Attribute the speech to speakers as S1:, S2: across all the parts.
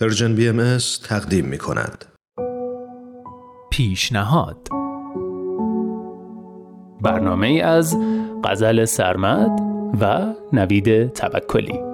S1: پرژن بی ام تقدیم می کند.
S2: پیشنهاد برنامه از غزل سرمد و نوید توکلی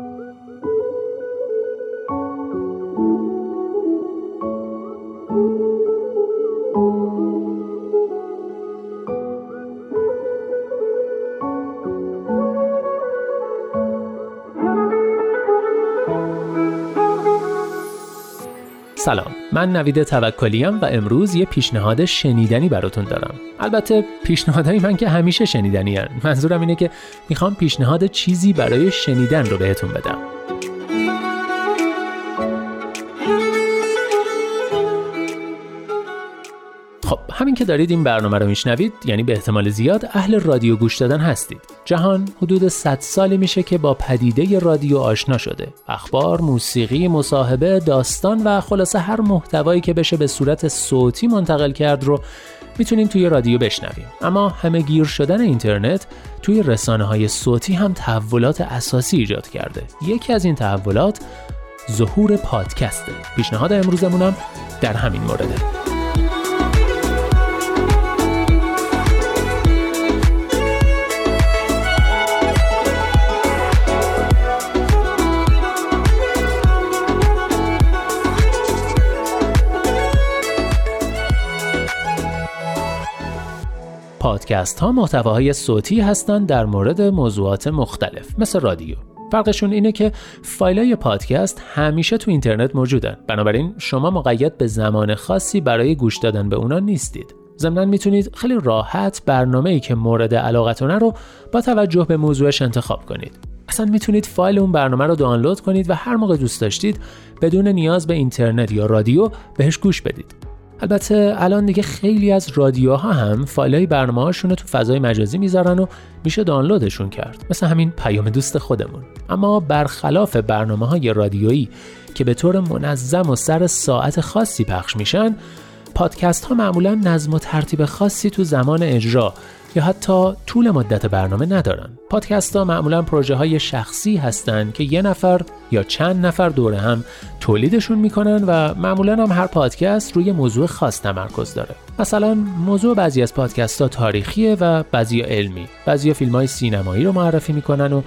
S2: سلام. من نوید توکلیم و امروز یه پیشنهاد شنیدنی براتون دارم. البته پیشنهادهای من که همیشه شنیدنی هن. منظورم اینه که می‌خوام پیشنهاد چیزی برای شنیدن رو بهتون بدم. همین که دارید این برنامه رو میشنوید یعنی به احتمال زیاد اهل رادیو گوش دادن هستید. جهان حدود 100 سالی میشه که با پدیده رادیو آشنا شده. اخبار موسیقی مصاحبه داستان و خلاصه هر محتوایی که بشه به صورت صوتی منتقل کرد رو می‌تونیم توی رادیو بشنویم. اما همه گیر شدن اینترنت توی رسانه های صوتی هم تحولات اساسی ایجاد کرده. یکی از این تحولات ظهور پادکسته. پیشنهاد امروزمونم در همین مورده. پادکست ها محتواهای صوتی هستند در مورد موضوعات مختلف مثل رادیو. فرقشون اینه که فایل های پادکست همیشه تو اینترنت موجودن. بنابراین شما مقید به زمان خاصی برای گوش دادن به اونا نیستید. ضمنا می‌تونید خیلی راحت برنامه ای که مورد علاقتونه رو با توجه به موضوعش انتخاب کنید. اصلا می‌تونید فایل اون برنامه رو دانلود کنید و هر موقع دوست داشتید بدون نیاز به اینترنت یا رادیو بهش گوش بدید. البته الان دیگه خیلی از رادیوها هم فایلای برنامه هاشون رو تو فضای مجازی می‌ذارن و میشه دانلودشون کرد. مثل همین پیام دوست خودمون. اما برخلاف برنامه های رادیویی که به طور منظم و سر ساعت خاصی پخش میشن پادکست ها معمولا نظم و ترتیب خاصی تو زمان اجرا یا حتی طول مدت برنامه ندارن. پادکست ها معمولا پروژه های شخصی هستند که یه نفر یا چند نفر دور هم تولیدشون می‌کنن و معمولا هم هر پادکست روی موضوع خاص تمرکز داره. مثلا موضوع بعضی از پادکست ها تاریخیه و بعضی علمی. بعضی فیلم های سینمایی رو معرفی می‌کنن و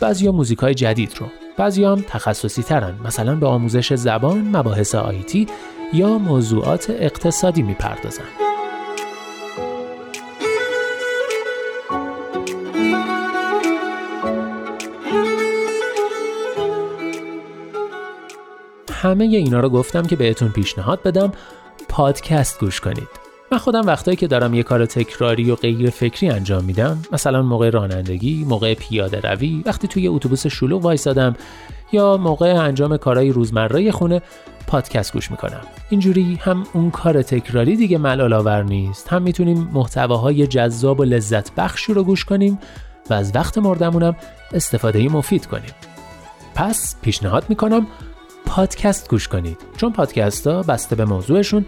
S2: بعضی موزیک های جدید رو. بعضی هم تخصصی ترن مثلا به آموزش زبان، مباحث آیتی یا موضوعات اقتصادی می‌پردازن. همه اینا رو گفتم که بهتون پیشنهاد بدم. پادکست گوش کنید. من خودم وقتایی که دارم یه کار تکراری و غیر فکری انجام میدم. مثلا موقع رانندگی موقع پیاده روی وقتی توی اتوبوس شلوغ وایسادم یا موقع انجام کارهای روزمره خونه پادکست گوش می‌کنم. اینجوری هم اون کار تکراری دیگه ملال آور نیست هم می‌تونیم محتواهای جذاب و لذت بخشی رو گوش کنیم و از وقت مردمونم استفاده مفید کنیم. پس پیشنهاد می‌کنم پادکست گوش کنید چون پادکست ها بسته به موضوعشون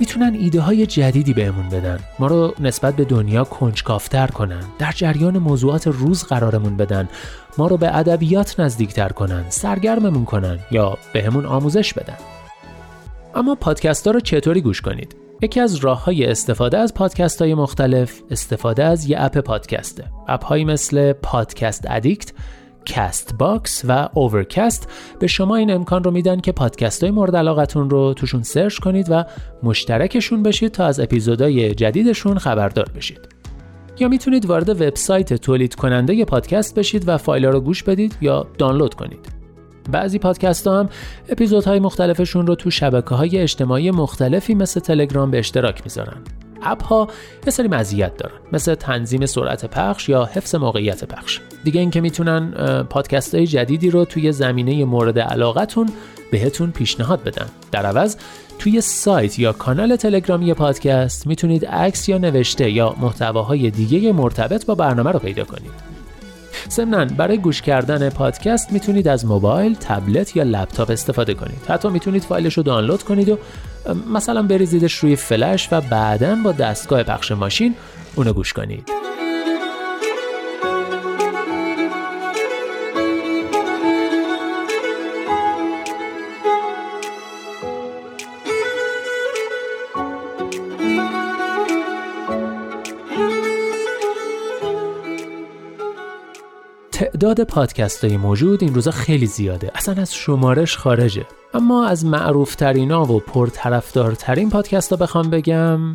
S2: می‌تونن ایده های جدیدی بهمون بدن. ما رو نسبت به دنیا کنجکافتر کنن. در جریان موضوعات روز قرارمون بدن. ما رو به ادبیات نزدیکتر کنن. سرگرممون کنن یا بهمون آموزش بدن. اما پادکست رو چطوری گوش کنید؟ یکی از راه های استفاده از پادکست های مختلف استفاده از یه اپ پادکسته. اپ هایی مثل پادکست ادیکت Castbox و Overcast به شما این امکان رو میدن که پادکست های مورد علاقتون رو توشون سرچ کنید و مشترکشون بشید تا از اپیزودهای جدیدشون خبردار بشید. یا می‌تونید وارد وبسایت تولید کننده پادکست بشید و فایل رو گوش بدید یا دانلود کنید. بعضی پادکست ها هم اپیزودهای مختلفشون رو تو شبکه های اجتماعی مختلفی مثل تلگرام به اشتراک می‌ذارن. اپ ها یه سری مزیت دارن. مثل تنظیم سرعت پخش یا حفظ موقعیت پخش. دیگه اینکه می‌تونن پادکست های جدیدی رو توی زمینه مورد علاقتون بهتون پیشنهاد بدن. در عوض توی سایت یا کانال تلگرامی پادکست می‌تونید عکس یا نوشته یا محتواهای دیگه مرتبط با برنامه رو پیدا کنید. ضمنا برای گوش کردن پادکست می‌تونید از موبایل، تبلت یا لپتاپ استفاده کنید. حتی می‌تونید فایلش رو دانلود کنید و مثلا بریزیدش روی فلش و بعدا با دستگاه پخش ماشین اونو گوش کنید. تعداد پادکست های موجود این روزا خیلی زیاده. اصلا از شمارش خارجه. اما از معروف ترین و پرطرفدارترین پادکست ها بخوام بگم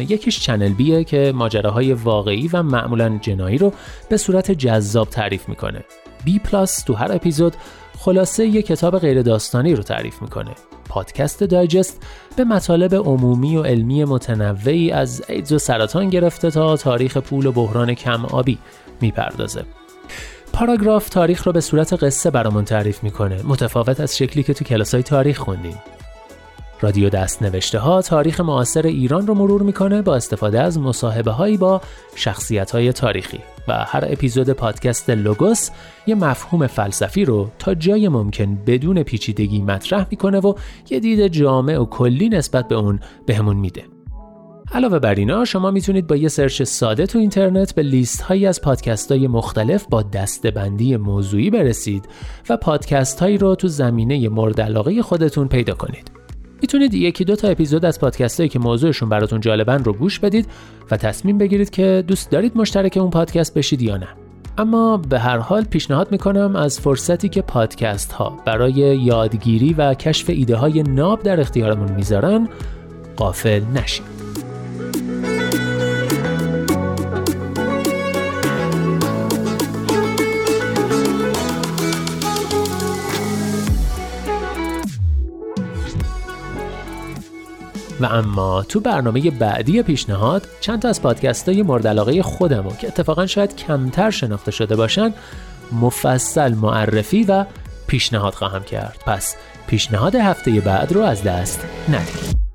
S2: یکیش چنل‌بیه که ماجراهای واقعی و معمولا جنایی رو به صورت جذاب تعریف می‌کنه. بی پلاس تو هر اپیزود خلاصه یه کتاب غیر داستانی رو تعریف می‌کنه. پادکست دایجست به مطالب عمومی و علمی متنوعی از ایدز و سرطان گرفته تا تاریخ پول و بحران کم آبی می‌پردازه. پاراگراف تاریخ رو به صورت قصه برامون تعریف می‌کنه. متفاوت از شکلی که تو کلاسای تاریخ خوندیم. رادیو دست نوشته ها تاریخ معاصر ایران رو مرور می‌کنه با استفاده از مصاحبه هایی با شخصیت های تاریخی و هر اپیزود پادکست لوگوس یه مفهوم فلسفی رو تا جای ممکن بدون پیچیدگی مطرح می‌کنه و یه دید جامع و کلی نسبت به اون بهمون میده. علاوه بر اینا شما می‌تونید با یه سرچ ساده تو اینترنت به لیست هایی از پادکست های مختلف با دستبندی موضوعی برسید و پادکست هایی رو تو زمینه مورد علاقه خودتون پیدا کنید. می‌تونید یکی دو تا اپیزود از پادکست هایی که موضوعشون براتون جالبن رو گوش بدید و تصمیم بگیرید که دوست دارید مشترک اون پادکست بشید یا نه. اما به هر حال پیشنهاد می‌کنم از فرصتی که پادکست ها برای یادگیری و کشف ایده های ناب در اختیارمون می‌ذارن قافل نشید. و اما تو برنامه بعدی پیشنهاد چند تا از پادکست های مورد علاقه خودمو که اتفاقا شاید کمتر شناخته شده باشن مفصل معرفی و پیشنهاد خواهم کرد. پس پیشنهاد هفته بعد رو از دست ندید.